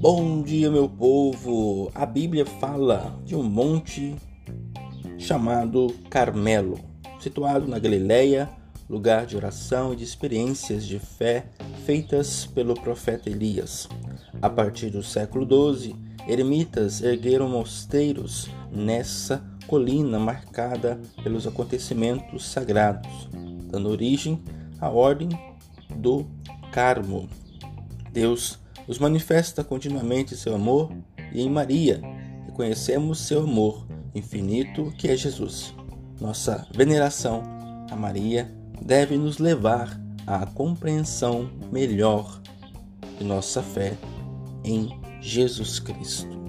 Bom dia, meu povo! A Bíblia fala de um monte chamado Carmelo, situado na Galileia, lugar de oração e de experiências de fé feitas pelo profeta Elias. A partir do século XII, eremitas ergueram mosteiros nessa colina marcada pelos acontecimentos sagrados, dando origem à ordem do Carmo. Deus nos manifesta continuamente seu amor e em Maria reconhecemos seu amor infinito que é Jesus. Nossa veneração a Maria deve nos levar à compreensão melhor de nossa fé em Jesus Cristo.